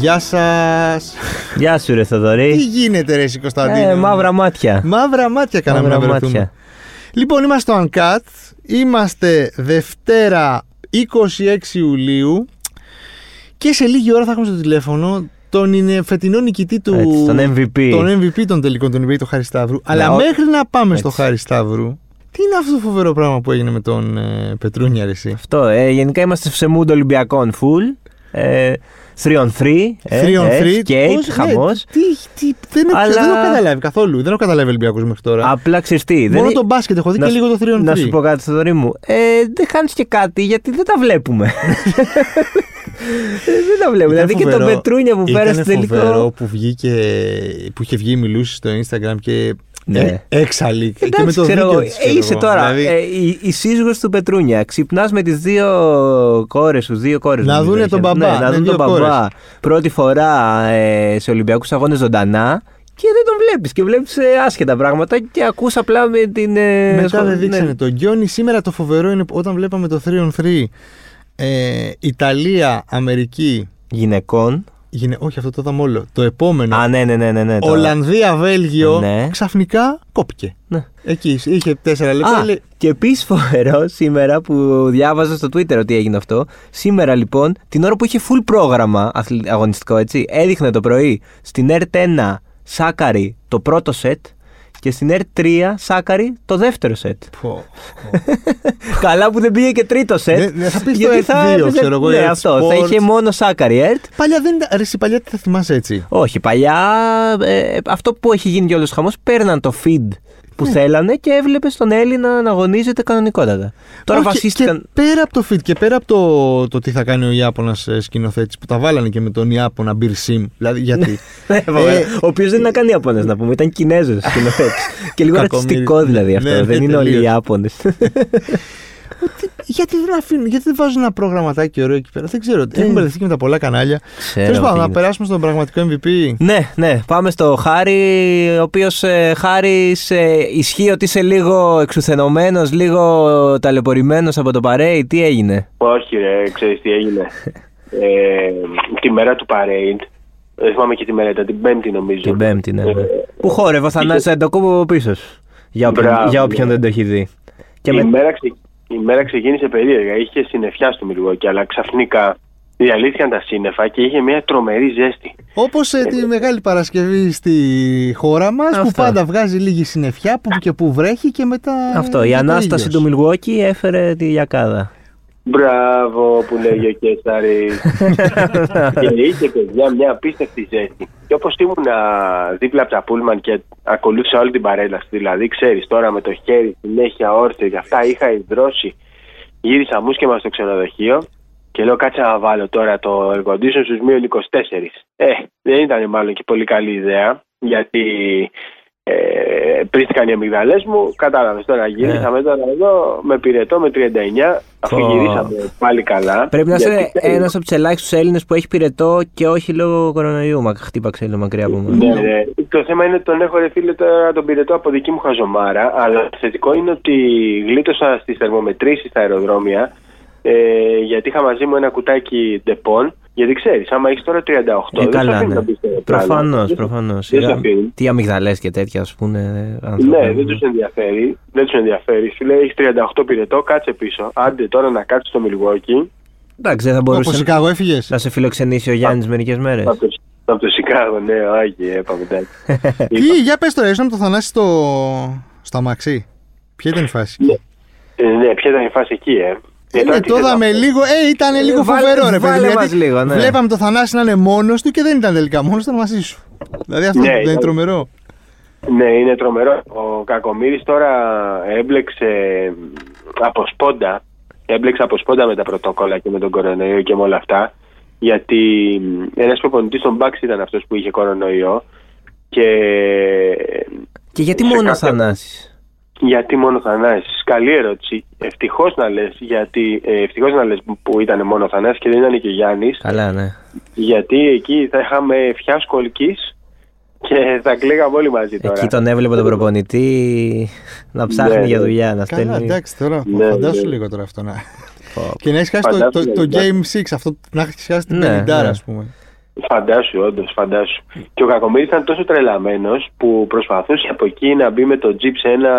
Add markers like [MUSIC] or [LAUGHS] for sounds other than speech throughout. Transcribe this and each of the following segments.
Γεια σας. Γεια σου, ρε Θοδωρή. Τι γίνεται, ρε, εσύ, Κωνσταντίνο. Ε, μαύρα μάτια. Μαύρα μάτια κάναμε Μαύρα να βρεθούμε. μάτια. Λοιπόν, είμαστε στο Uncut. Είμαστε Δευτέρα 26 Ιουλίου. Και σε λίγη ώρα θα έχουμε στο τηλέφωνο τον είναι φετινό νικητή του. Έτσι, τον MVP. Τον MVP των τελικών, τον NBA του Χάρη Σταύρου. Αλλά Ναι, ο- μέχρι να πάμε στο Έτσι. Χάρη Σταύρου, τι είναι αυτό το φοβερό πράγμα που έγινε με τον ε, Πετρούνια, ρε, εσύ; Αυτό. Ε, γενικά είμαστε σε mood Ολυμπιακών full. Ε, 3 on 3. Ε, 3 on 3. Skate, Πώς, ναι, χαμός. τι, τι, δεν, έχω, Αλλά- δεν έχω καταλάβει καθόλου. Δεν έχω καταλάβει Ολυμπιακούς μέχρι τώρα. Απλά ξέρεις τι. Μόνο δεν- το μπάσκετ έχω δει να και σου- λίγο το 3 on 3. Να σου πω κάτι, Θοδωρή μου. Ε, δεν κάνει και κάτι γιατί δεν τα βλέπουμε. Ε, [LAUGHS] δεν τα βλέπουμε. Ήταν δηλαδή και τον φοβερό. Πετρούνια που Ήτανε πέρασε στο τελικό. φοβερό που βγήκε, που είχε βγει, μιλούσε στο Instagram και Ναι. ε, έξαλλη. και με Εντάξει, το ξέρω, βίντεο εγώ, της, ε, ξέρω είσαι εγώ. τώρα Δηλαδή, ε, η, η σύζυγος του Πετρούνια. Ξυπνάς με τις δύο κόρες σου, δύο κόρες Να δούνε τον μπαμπά, Ναι, να με δουν δύο τον μπαμπά. κόρες. Πρώτη φορά ε, σε Ολυμπιακούς Αγώνες ζωντανά και δεν τον βλέπεις. Και βλέπεις άσχετα πράγματα και ακούς απλά με την. ε, μετά σχο- δεν δείξανε ναι. τον Γκιόνι. Σήμερα το φοβερό είναι που όταν βλέπαμε το 3 on 3 ε, Ιταλία, Αμερική. Γυναικών. Γυναι... Όχι, αυτό το είδαμε όλο. Το επόμενο. Α, ναι, ναι, ναι. ναι, ναι το- Ολλανδία, Βέλγιο. Ναι. Ξαφνικά κόπηκε. Ναι. Εκεί είχε 4 λεπτά. Α, λέει, και επίσης φοβερό σήμερα που διάβαζα στο Twitter ότι έγινε αυτό. Σήμερα λοιπόν, την ώρα που είχε full πρόγραμμα αθλη- αγωνιστικό, έτσι, έδειχνε το πρωί στην ΕΡΤ1 Σάκαρη το πρώτο σετ και στην ΕΡΤ3 Σάκαρη το δεύτερο σετ. πω. [LAUGHS] Καλά που δεν πήγε και τρίτο σετ. Ναι, ναι, θα πεις το γιατί ΕΡΤ2, έπαιζε- ξέρω εγώ, Ναι, ΕΡΤ αυτό. Θα Sports. είχε μόνο Σάκαρη ΕΡΤ. Παλιά δεν ήταν. Ρε, εσύ παλιά τι θα θυμάσαι έτσι; Όχι, παλιά ε, αυτό που έχει γίνει κιόλας χαμός, παίρναν το feed που Ναι. θέλανε και έβλεπε τον Έλληνα να αγωνίζεται κανονικότατα. Τώρα Όχι, βασίστηκαν. Και πέρα από το fit και πέρα από το, το τι θα κάνει ο Ιάπωνας σκηνοθέτης που τα βάλανε και με τον Ιάπωνα Beer Sim. Δηλαδή γιατί; [LAUGHS] Ναι, φοβερό. Ε, ο οποίος δεν ήταν καν Ιάπωνε να πούμε, ήταν Κινέζος [LAUGHS] σκηνοθέτης. και λίγο Κακομοίρη. ρατσιστικό δηλαδή αυτό. Ναι, ναι, δεν είναι όλοι τελείως. Ιάπωνες. [LAUGHS] ότι- γιατί δεν αφήνουν, γιατί δεν βάζουν ένα προγραμματάκι ωραίο εκεί πέρα. Δεν ξέρω. Έχουν μπερδευτεί και με τα πολλά κανάλια. Τέλος πάντων, να περάσουμε στον πραγματικό MVP. Ναι, ναι, πάμε στο Χάρη, ο οποίος ε, Χάρη ε, ισχύει ότι είσαι λίγο εξουθενωμένος, λίγο ταλαιπωρημένος από το παρέι. Τι έγινε; Όχι ρε, ξέρεις τι έγινε. ε, τη μέρα του Parade, δεν θυμάμαι και τη μέρα, ήταν την Πέμπτη νομίζω. Την Πέμπτη, ναι. ναι. Ε, Που χόρευε ο Θανάσης Αντοκούμπο από πίσω. σου. Για όποιον, Μπράβο, για όποιον ναι. δεν το έχει δει. Και η, με... μέρα ξε- η μέρα ξεκίνησε περίεργα, είχε συννεφιά στο Μιλγόκι, αλλά ξαφνικά διαλύθηκαν τα σύννεφα και είχε μια τρομερή ζέστη. Όπως τη Μεγάλη Παρασκευή στη χώρα μας, που Αυτό. πάντα βγάζει λίγη συννεφιά που και που βρέχει και μετά. Αυτό, η είναι το Ανάσταση ήλιος. του Μιλγουόκι έφερε τη γιακάδα. Μπράβο που λέγει ο Κέσσαρη. [LAUGHS] και είχε παιδιά μια απίστευτη ζέστη. Και όπως ήμουν δίπλα από τα πούλμαν και ακολούθησα όλη την παρέλαση, δηλαδή ξέρεις τώρα με το χέρι συνέχεια όρθιο και αυτά είχα υδρώσει. Γύρισα μουσκεμα στο ξενοδοχείο και λέω κάτσε να βάλω τώρα το air condition στους μείον 24. Ε, δεν ήταν μάλλον και πολύ καλή ιδέα γιατί ε, πρίστηκαν οι αμυγδαλές μου. Κατάλαβες τώρα γύρισα Ε. μετά εδώ με πυρετό με 39 αφού Πω. γυρίσαμε πάλι καλά. Πρέπει να γιατί, είσαι ένας από τους ελάχιστους Έλληνες που έχει πυρετό και όχι λόγω κορονοϊού. Μα χτύπα ξύλο μακριά από Ναι, μένα. ναι. Το θέμα είναι ότι τον έχω ρε φίλε τώρα τον πυρετό από δική μου χαζομάρα. Αλλά το θετικό είναι ότι γλίτωσα στις θερμομετρήσεις στα αεροδρόμια. Ε, γιατί είχα μαζί μου ένα κουτάκι Ντεπόν. Γιατί ξέρεις, άμα έχεις τώρα 38, Ε, δεν σε καλά, αφήνεις ναι. να μπεις στο αεροπλάνο. Προφανώς, Δεν- προφανώς. Δεν σε αφήνεις. Τι αμυγδαλές και τέτοια, ας πούμε. Ναι, δεν τους ενδιαφέρει. Δεν τους ενδιαφέρει. Σου λέει έχεις 38 πυρετό, κάτσε πίσω. Άντε τώρα να κάτσεις στο Μιλγουόκι. Εντάξει, δεν θα Από μπορούσε Σικάγο έφυγες; να σε φιλοξενήσει ο Γιάννης μερικές μέρες. Από το, από το Σικάγο, ναι, άγιε, είπαμε εντάξει. [LAUGHS] Τι, για πες τώρα, ήσουν με το Θανάση στο, στο αμαξί. Ποια ήταν η φάση; Ε, ναι, ποια ήταν η φάση εκεί, ε. Ε, Ε, ναι, τώρα τι το θέλω να είδαμε πω. λίγο. Ε, ήταν λίγο βάλε- φοβερό, ρε βάλε παιδί. μας γιατί λίγο, ναι. Βλέπαμε το Θανάση να είναι μόνος του και δεν ήταν τελικά μόνος, ήταν μαζί σου. Δηλαδή αυτό Ναι, δεν είναι ήταν- τρομερό. Ναι, είναι τρομερό. Ο Κακομήρης τώρα έμπλεξε από σπόντα. Έμπλεξε από σπόντα με τα πρωτόκολλα και με τον κορονοϊό και με όλα αυτά. Γιατί ένας προπονητής στον Μπάξ ήταν αυτός που είχε κορονοϊό. Και Και γιατί σε μόνο ο κάθε- Θανάσης; Γιατί μόνο Θανάσης. Καλή ερώτηση. Ευτυχώς να λες, γιατί ε, ευτυχώς να λες που ήταν μόνο ο Θανάσης και δεν ήταν και ο Γιάννης. Καλά, ναι. Γιατί εκεί θα είχαμε φιάσκο ελκύς και θα κλαίγαμε όλοι μαζί τώρα. Εκεί τον έβλεπε τον προπονητή να ψάχνει Ναι, για ναι. δουλειά, να Καλά, στέλνει. εντάξει τώρα. Ναι, φαντάσου ναι. λίγο τώρα αυτό να. Πω. και να έχεις χάσει το, το, Φαντάσου, το ναι. Game 6, αυτό να έχεις χάσει την Ναι, 50, ναι. ας πούμε. Φαντάσου, όντως, φαντάσου. Και ο Κακομοίρης ήταν τόσο τρελαμένος που προσπαθούσε από εκεί να μπει με το τζιπς σε ένα.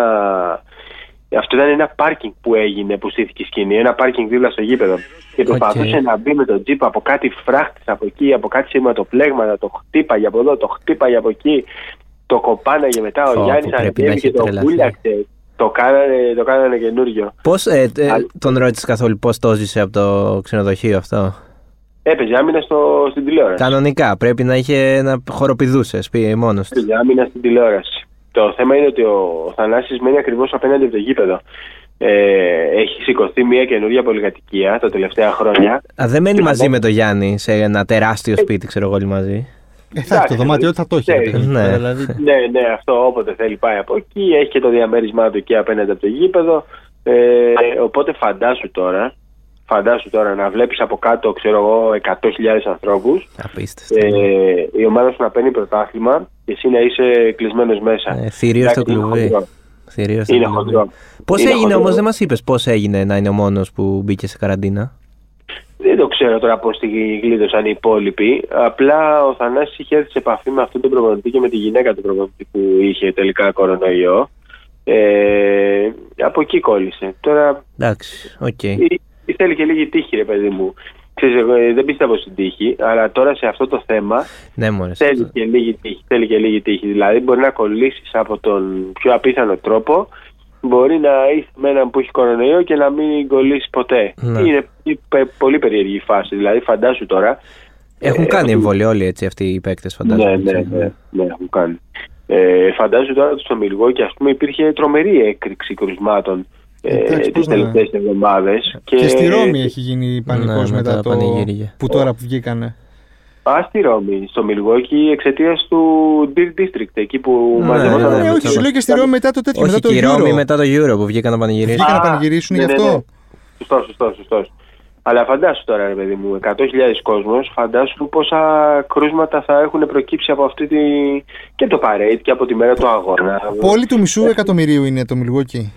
Αυτό ήταν ένα πάρκινγκ που έγινε, που στήθηκε η σκηνή, ένα πάρκινγκ δίπλα στο γήπεδο. Και προσπαθούσε να μπει με το τζιπ από κάτι φράχτης από εκεί, από κάτι σηματοπλέγματα, το χτύπαγε από εδώ, το χτύπαγε από εκεί, το κοπάναγε μετά ο Ω, Γιάννης που πρέπει να ανέβηκε έχει και το τρελαθεί. πούλαξε. Το κάνανε, το κάνανε καινούριο. Πώς ε, ε, Α- τον ρώτησες καθόλου πώς το ζήσε από το ξενοδοχείο αυτό; Έπαιζε άμυνα στο, στην τηλεόραση. Κανονικά πρέπει να είχε να χοροπηδούσες πει μόνος του. Έπαιζε άμυνα στην τηλεόραση. Το θέμα είναι ότι ο Θανάσης μένει ακριβώς απέναντι από το γήπεδο. Ε, έχει σηκωθεί μια καινούργια πολυκατοικία τα τελευταία χρόνια. Α, δεν μένει μαζί με τον Γιάννη σε ένα τεράστιο σπίτι, ξέρω εγώ όλοι μαζί. Ε, θα έχει το Εντάξει, δωμάτιο, θα το έχει. ξέρεις. ρε παιδί, Ναι. δηλαδή. [LAUGHS] ναι, ναι, αυτό όποτε θέλει πάει από εκεί. Έχει και το διαμέρισμά του εκεί απέναντι από το γήπεδο. Ε, οπότε φαντάσου τώρα, φαντάσου τώρα να βλέπεις από κάτω, ξέρω εγώ, 100.000 ανθρώπους Απίστευτο. ε, η ομάδα σου να παίρνει πρωτάθλημα και εσύ να είσαι κλεισμένος μέσα. Ε, θηρίο στο Εντάξει, είναι κλουβί. χοντρό. Θηρίο στο Είναι κλουβί. χοντρό. Πώς Είναι έγινε χοντρό. όμως, δεν μας είπες πώς έγινε να είναι ο μόνος που μπήκε σε καραντίνα; Δεν το ξέρω τώρα πώς τη γλίτωσαν οι υπόλοιποι. Απλά ο Θανάσης είχε έρθει σε επαφή με αυτόν τον προπονητή και με τη γυναίκα του προπονητή που είχε τελικά κορονοϊό. Ε, από εκεί κόλλησε. Τώρα Εντάξει, οκ. Ε, θέλει και λίγη τύχη, ρε παιδί μου. Ξέρεις, εγώ ε, δεν πιστεύω στην τύχη, αλλά τώρα σε αυτό το θέμα Ναι, μωρέ. θέλει και λίγη τύχη. Θέλει και λίγη τύχη. Δηλαδή, μπορεί να κολλήσεις από τον πιο απίθανο τρόπο, μπορεί να είσαι με έναν που έχει κορονοϊό και να μην κολλήσεις ποτέ. Ναι. Είναι πε- πολύ περίεργη η φάση. Δηλαδή, φαντάσου τώρα. Έχουν ε, κάνει έχουν- εμβόλιο όλοι έτσι αυτοί οι παίκτες, φαντάζομαι. Ναι, ναι, έτσι. ναι, ναι, έχουν κάνει. Ε, φαντάζομαι τώρα ότι στο Μιλγόκι, ας πούμε, υπήρχε τρομερή έκρηξη κρουσμάτων ε, Εντάξει, πώς τις να- τελευταίες εβδομάδες. Και στη Ρώμη έχει γίνει πανικός Ναι, μετά μετά τα το. πανηγύρια. που τώρα που βγήκανε. Α, στη Ρώμη, στο Μιλγόκι, εξαιτίας του Deer District, εκεί που Ναι, μαζευόταν. ναι, Ναι, ναι, όχι, σου λέω και στη Ρώμη μετά το τέτοιο. Όχι, μετά και η το Ρώμη Euro. μετά το Euro που βγήκαν να πανηγυρίσουν. Βγήκαν να Α, πανηγυρίσουν ναι, γι' ναι, αυτό. ναι. Σωστός, σωστός, σωστός. Αλλά φαντάσου τώρα, ρε παιδί μου, 100.000 κόσμος, φαντάσου πόσα κρούσματα θα έχουν προκύψει από αυτή τη... και το parade και από τη μέρα του αγώνα. Πόλη του μισού εκατομμυρίου είναι το Μιλγόκι.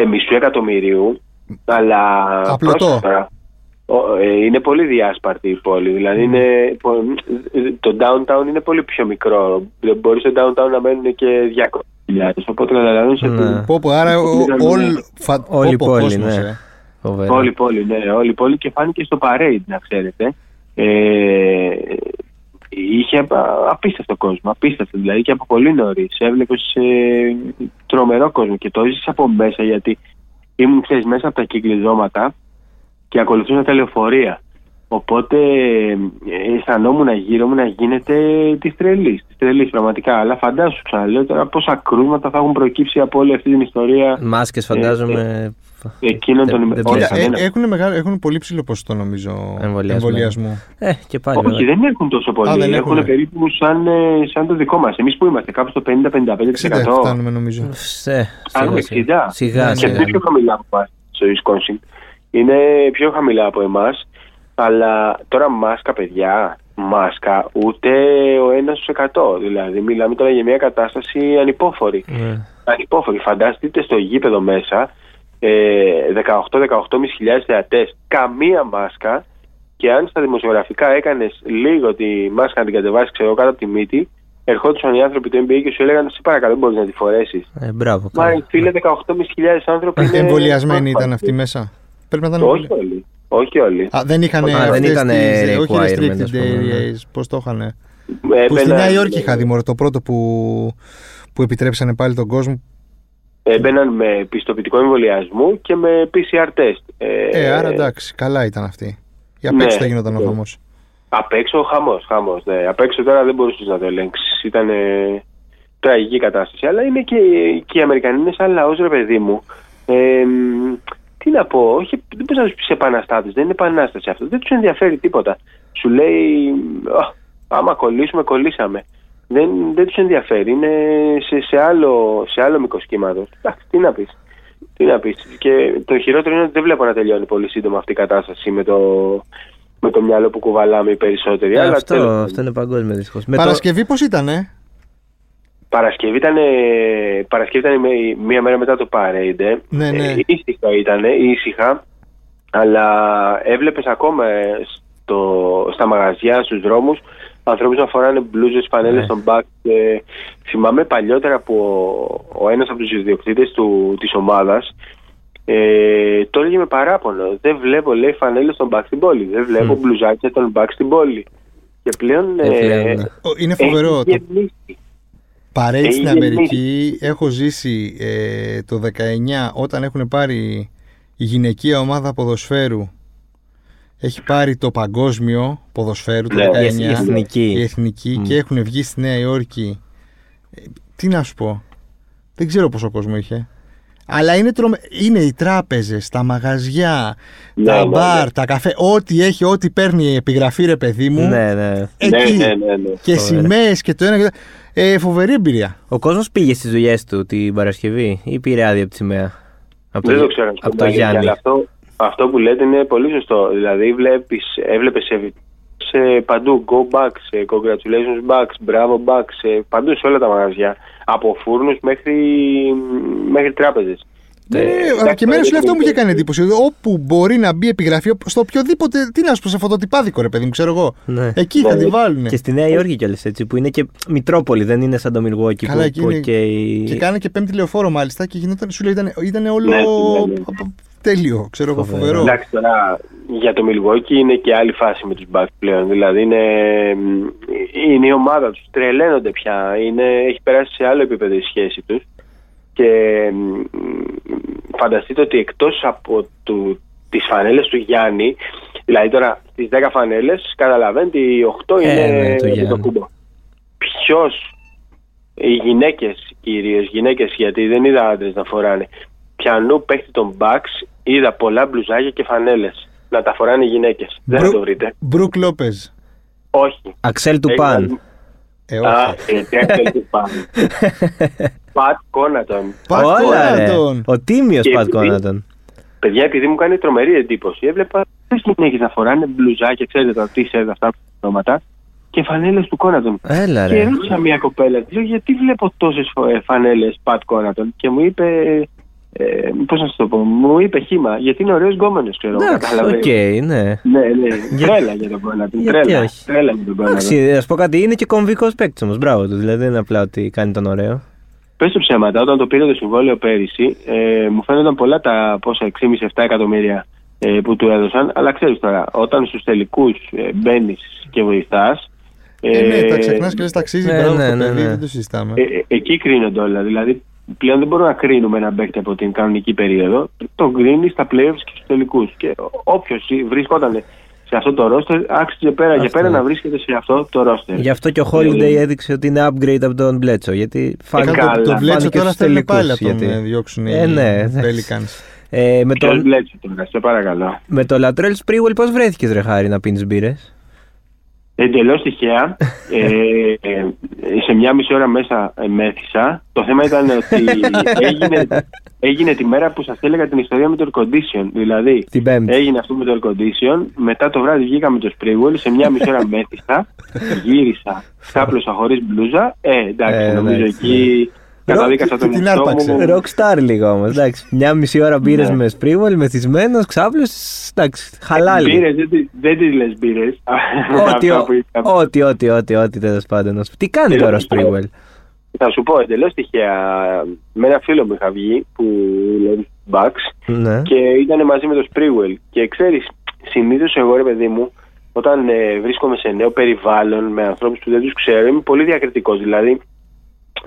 Ε, μισού εκατομμυρίου, αλλά... Απλωτό. πρόσεξε τώρα. Ο- ε, είναι πολύ διάσπαρτη η πόλη. Δηλαδή είναι, πο- το downtown είναι πολύ πιο μικρό. Δεν μπορείς στο downtown να μένουν και 200.000. Οπότε καταλαβαίνεις ότι Ναι. Πω, πω, άρα ο- Ήταν, όλ- ναι. φα- Όλη η πω, πω, πόλη, κόσμος, ναι. ε. Φοβερό. Όλη η πόλη, ναι, όλη η πόλη και φάνηκε στο parade, να ξέρετε. Ε, είχε απ- απίστευτο κόσμο, απίστευτο δηλαδή και από πολύ νωρίς. Έβλεπες τρομερό κόσμο και το έζησε από μέσα γιατί ήμουν ξέρεις, μέσα από τα κυκλιζώματα και ακολουθούσα τα λεωφορεία. Οπότε ε, αισθανόμουν γύρω μου να γίνεται της τρελής. Της τρελής πραγματικά. Αλλά φαντάσου ξαναλέω τώρα πόσα κρούσματα θα έχουν προκύψει από όλη αυτή την ιστορία Μάσκες φαντάζομαι. εκείνων Δεν- των δεν ημερών. Κοίτα, Ωραία, ε, Ναι, ναι. έχουν, μεγάλο, έχουν πολύ ψηλό ποσοστό νομίζω Εμβολιασμό. εμβολιασμού. Ε, και πάλι. Όχι, βέβαια. δεν έχουν τόσο πολύ. Α, δεν έχουν έχουνε. περίπου σαν, ε, σαν το δικό μας. Εμείς που είμαστε, κάπου στο 50-55%. 60 φτάνουμε νομίζω. Σε, Φτάνουμε σιγά, 60. σιγά. Και σιγά. είναι πιο χαμηλά από εμάς στο Wisconsin. Είναι πιο χαμηλά από εμάς. Αλλά τώρα μάσκα, παιδιά, μάσκα ούτε ο ένας στους 100. Δηλαδή, μιλάμε τώρα για μια κατάσταση ανυπόφορη. Ναι. Ανυπόφορη. Φανταστείτε στο γήπεδο μέσα ε, 18-18.500 θεατές, καμία μάσκα. Και αν στα δημοσιογραφικά έκανες λίγο τη μάσκα να την κατεβάσεις, ξέρω κάτω από τη μύτη, ερχόντουσαν οι άνθρωποι του NBA και σου έλεγαν: Σε παρακαλώ, μπορείς να τη φορέσεις. Ε, μπράβο. Μα καλά. φίλε, 18.500 άνθρωποι. είναι Εμβολιασμένοι ήταν πρόσφατοι. αυτοί μέσα. Πρέπει να ήταν Όχι εμβολια- όλοι. Όχι όλοι. Α, δεν είχαν Α, δεν αυτές ήτανε τις, όχι requirement, restricted ας πούμε, ναι. areas, πώς το είχαν. Ε, Που στη έμπαιναν- Νέα Υόρκη είχα δει μωρέ, το πρώτο που, που επιτρέψανε πάλι τον κόσμο. Έμπαιναν με πιστοποιητικό εμβολιασμού και με PCR test. Ε, άρα εντάξει, καλά ήταν αυτή. Για απ' ναι, έξω θα γινόταν ο ναι. χαμός. Απ' έξω χαμός, χαμός, ναι. Απ' έξω τώρα δεν μπορούσες να το ελέγξεις. Ήταν ε, τραγική κατάσταση. Αλλά είναι και, και οι Αμερικανοί είναι σαν λαός, ρε παιδί μου. Ε, μ, τι να πω, όχι, δεν μπορεί να τους πεις επαναστάτες. Δεν είναι επανάσταση αυτό. Δεν τους ενδιαφέρει τίποτα. Σου λέει, «Α, άμα κολλήσουμε, κολλήσαμε. Δεν, δεν τους ενδιαφέρει. Είναι σε, σε άλλο, σε άλλο μήκος κύματος. Εντάξει, τι να πεις. Τι να πεις. Και το χειρότερο είναι ότι δεν βλέπω να τελειώνει πολύ σύντομα αυτή η κατάσταση με το, με το μυαλό που κουβαλάμε οι περισσότεροι. Ε, αλλά αυτό, τέλος πάντων. αυτό είναι παγκόσμιο δυστυχώς. Παρασκευή πώς ήτανε; Παρασκευή ήταν, Παρασκευή ήταν με- μία μέρα μετά το Parade. ε. Ναι, ναι. Ε, ήσυχα ήταν, ήσυχα. Αλλά έβλεπες ακόμα ε, το, στα μαγαζιά, στους δρόμους, ανθρώπους να φοράνε μπλούζες, φανέλες Ναι. των Bucks. Ε, θυμάμαι παλιότερα που ο, ο ένας από τους ιδιοκτήτες του, της ομάδας ε, το έλεγε με παράπονο. Δεν βλέπω, λέει, φανέλες των Bucks στην πόλη. Δεν βλέπω Μμ. μπλουζάκια των Bucks στην πόλη. Και πλέον... Ε, πλέον, ναι. Ο- Είναι φοβερό. Έχει Το γεμίσει. παρέι στην Έχει Αμερική έχω ζήσει ε, το 19 όταν έχουν πάρει η γυναικεία ομάδα ποδοσφαίρου. Έχει πάρει το παγκόσμιο ποδοσφαίρου το Ναι, 19. η εθνική. η εθνική Μμ. και έχουν βγει στη Νέα Υόρκη. Ε, τι να σου πω. Δεν ξέρω πόσο κόσμο είχε. Αλλά είναι, τρομε... είναι οι τράπεζες, τα μαγαζιά, Ναι, τα ναι, μπαρ, ναι. τα καφέ, ό,τι έχει, ό,τι παίρνει η επιγραφή, ρε παιδί μου. Ναι, ναι. Εκεί. Ναι, ναι, ναι, ναι. Και Φοβερά. σημαίες και το ένα και το ε, Φοβερή εμπειρία. Ο κόσμος πήγε στις δουλειές του την Παρασκευή ή πήρε άδεια από τη σημαία; Από Δεν το ξέρω. να σου Από πω το την αλήθεια, Γιάννη. αλλά Αυτό, αυτό που λέτε είναι πολύ σωστό. Δηλαδή βλέπεις, έβλεπες σε, σε παντού go back, σε congratulations back, μπράβο back, σε παντού σε όλα τα μαγαζιά. Από φούρνους μέχρι, μέχρι τράπεζες. Ναι, Ε, αλλά εντάξει, και εμένα δεν σου λέει αυτό μου είναι- είχε κάνει εντύπωση. Όπου μπορεί να μπει επιγραφή, στο οποιοδήποτε. Τι να σου πω, σε φωτοτυπάδικο, ρε παιδί μου, ξέρω εγώ. Ναι. Εκεί θα Ναι, τη ναι. βάλουν. Και στη Νέα Υόρκη κιόλας έτσι, που είναι και Μητρόπολη, δεν είναι σαν το Milwaukee Καλά, που, εκεί που είναι- και η- Και κάνανε και πέμπτη λεωφόρο μάλιστα και γινόταν, σου λέει, ήταν, ήταν όλο Ναι, ναι, ναι. απο- τέλειο, ξέρω εγώ, Φοβερό. φοβερό. Εντάξει τώρα για το Milwaukee είναι και άλλη φάση με τους Bucks πλέον. Δηλαδή είναι, είναι η ομάδα τους, τρελαίνονται πια. Είναι, έχει περάσει σε άλλο επίπεδο η σχέση τους. Και μ, φανταστείτε ότι εκτός από του, τις φανέλες του Γιάννη, δηλαδή τώρα στις 10 φανέλες καταλαβαίνετε οι 8 Ε, είναι ναι, του με το Γιάννη. κούμπο. Ποιος, οι γυναίκες κυρίως, γυναίκες γιατί δεν είδα άντρες να φοράνε, πιανού παίχτη των Bucks είδα πολλά μπλουζάκια και φανέλες να τα φοράνε οι γυναίκες. Δεν θα Μπρου- το βρείτε. Μπρουκ Λόπεζ. Όχι. Αξέλ του Έχει Παν. να- Ε, Α, όχι. ε, τι Axel του Παν. [LAUGHS] Πατ Κόνατον. Πατ Όλα, ρε. Κόνατον. Ο τίμιος Και Πατ επειδή- Κόνατον. Παιδιά, επειδή μου κάνει τρομερή εντύπωση, έβλεπα τι γυναίκες να φοράνε μπλουζάκια, ξέρετε τα t-shirt αυτά τα ονόματα, και φανέλες του Κόνατον. Έλα, Και ρε. ρώτησα μια κοπέλα, τη λέω γιατί βλέπω τόσες φανέλες Πατ Κόνατον; Και μου είπε, ε, πώς να σου το πω, μου είπε χήμα, γιατί είναι ωραίος γκόμενος, ξέρω. Εντάξει, κατάλαβες. οκ, ναι. Ναι, ναι, Για- τρέλα για τον Κόνατον. Γιατί Τρέλα, όχι. τρέλα για τον Κόνατον. Εντάξει, να σου πω κάτι, είναι και κομβικός παίκτης όμως. Μπράβο του. Δηλαδή δεν είναι απλά ότι κάνει τον ωραίο. Πες το ψέματα, όταν το πήρε το συμβόλαιο πέρυσι, ε, μου φαίνονταν πολλά τα πόσα 6,5-7 εκατομμύρια ε, που του έδωσαν. Αλλά ξέρεις τώρα, όταν στους τελικούς ε, μπαίνεις και βοηθάς. Ε, ναι, τα ξεχνάς και λε ταξίζει. Ναι, μπράβο ναι, στο ναι, παιδί, ναι. δεν το συζητάμε. Ε, ε, εκεί κρίνονται όλα. Δηλαδή, πλέον δεν μπορούμε να κρίνουμε έναν παίκτη από την κανονική περίοδο. Τον κρίνει στα playoffs και στους τελικούς. Και όποιος βρίσκονταν σε αυτό το ρόστερ, άξιζε πέρα και Αυτό. πέρα να βρίσκεται σε αυτό το ρόστερ. Γι' αυτό και ο Holiday έδειξε ότι είναι upgrade από τον Μπλέτσο. Γιατί φάνηκε, καλά. το, το φάνηκε Μπλέτσο τώρα στους θέλουν τελικούς, πάλι να τον γιατί- ε, διώξουν Ε, οι ναι, εντάξει. Pelicans. Ε, με, Ποιος τον, μπλέτσι τώρα, σε παρακαλώ. με το Λατρέλ Σπρίγουελ πώς βρέθηκες, Ρε Χάρη, να πίνεις μπύρες; Εντελώς τυχαία. ε, ε, σε μια μισή ώρα μέσα ε, μέθησα. Το θέμα ήταν ότι [LAUGHS] έγινε, έγινε τη μέρα που σας έλεγα την ιστορία με το air condition. Δηλαδή, Την Πέμπτη. έγινε αυτό με το air condition. Μετά το βράδυ βγήκα με το Sprewell. Σε μια μισή ώρα μέθησα. Γύρισα. [LAUGHS] Ξάπλωσα χωρίς μπλούζα. Ε, εντάξει, Ε, νομίζω εντάξει, εκεί καταδίκασα τον την εαυτό άρπαξε. μου. Rockstar λίγο όμως. Εντάξει. Μια μισή ώρα μπύρες Ναι. μες Σπρίγουελ, μεθυσμένος, ξάπλος. Εντάξει. Χαλάλι. Μπύρες, δεν, τι- δεν τι λες μπύρες. [LAUGHS] Ό,τι, ό,τι, ό,τι, ό,τι, ό,τι τέλος πάντων. να σου πω. Τι κάνει Ε, τώρα ο ε, Σπρίγουελ; Θα σου πω εντελώς τυχαία. Με ένα φίλο μου είχα βγει που λέει Bucks Ναι. και ήταν μαζί με το Sprewell. Και ξέρεις, συνήθως εγώ ρε παιδί μου, όταν ε, βρίσκομαι σε νέο περιβάλλον με ανθρώπους που δεν τους ξέρω, είμαι πολύ διακριτικός. Δηλαδή,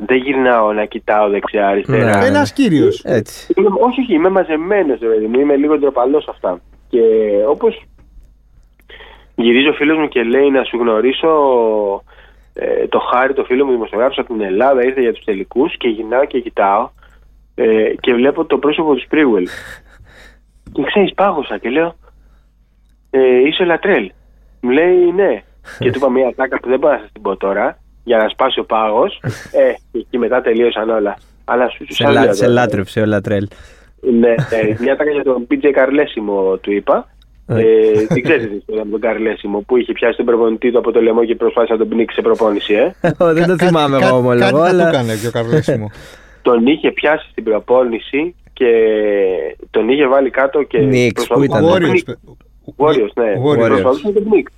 δεν γυρνάω να κοιτάω δεξιά-αριστερά. Ναι. Ένας κύριος. Έτσι. Είμαι- όχι, όχι, είμαι μαζεμένος, ρε παιδί μου. Είμαι λίγο ντροπαλός σε αυτά. Και όπως γυρίζει ο φίλος μου και λέει να σου γνωρίσω ε, το χάρη, το φίλο μου δημοσιογράφος από την Ελλάδα, ήρθε για τους τελικούς και γυρνάω και κοιτάω ε, και βλέπω το πρόσωπο του Σπρίγουελ. [LAUGHS] και ξέρεις, πάγωσα και λέω, ε, είσαι ο Λατρέλ. Μου λέει ναι. και του είπα μια τάκα που δεν μπορώ να σας την πω τώρα, για να σπάσει ο πάγος. [LAUGHS] ε, και εκεί μετά τελείωσαν όλα. Αλλά σου Σε, σας λά- λέω σε τώρα. λάτρεψε ο Λατρέλ. Ναι, ε, μια τάκα για τον PJ Καρλέσιμο του είπα. Ε, δεν ξέρετε την ιστορία με τον Καρλέσιμο που είχε πιάσει τον προπονητή του από το λαιμό και προσπάθησε να τον πνίξει σε προπόνηση. Ε. [LAUGHS] Ω, Δεν το θυμάμαι εγώ ομολογώ, Κάτι θα του αλλά. έκανε και ο Καρλέσιμο. [LAUGHS] τον είχε πιάσει στην προπόνηση και τον είχε βάλει κάτω και Knicks, προσπαθούσε πού ήταν, να τον ε; Warriors, πνίξει. παι- Warriors, ναι. Warriors. Και προσπαθούσαν να τον πνίξει.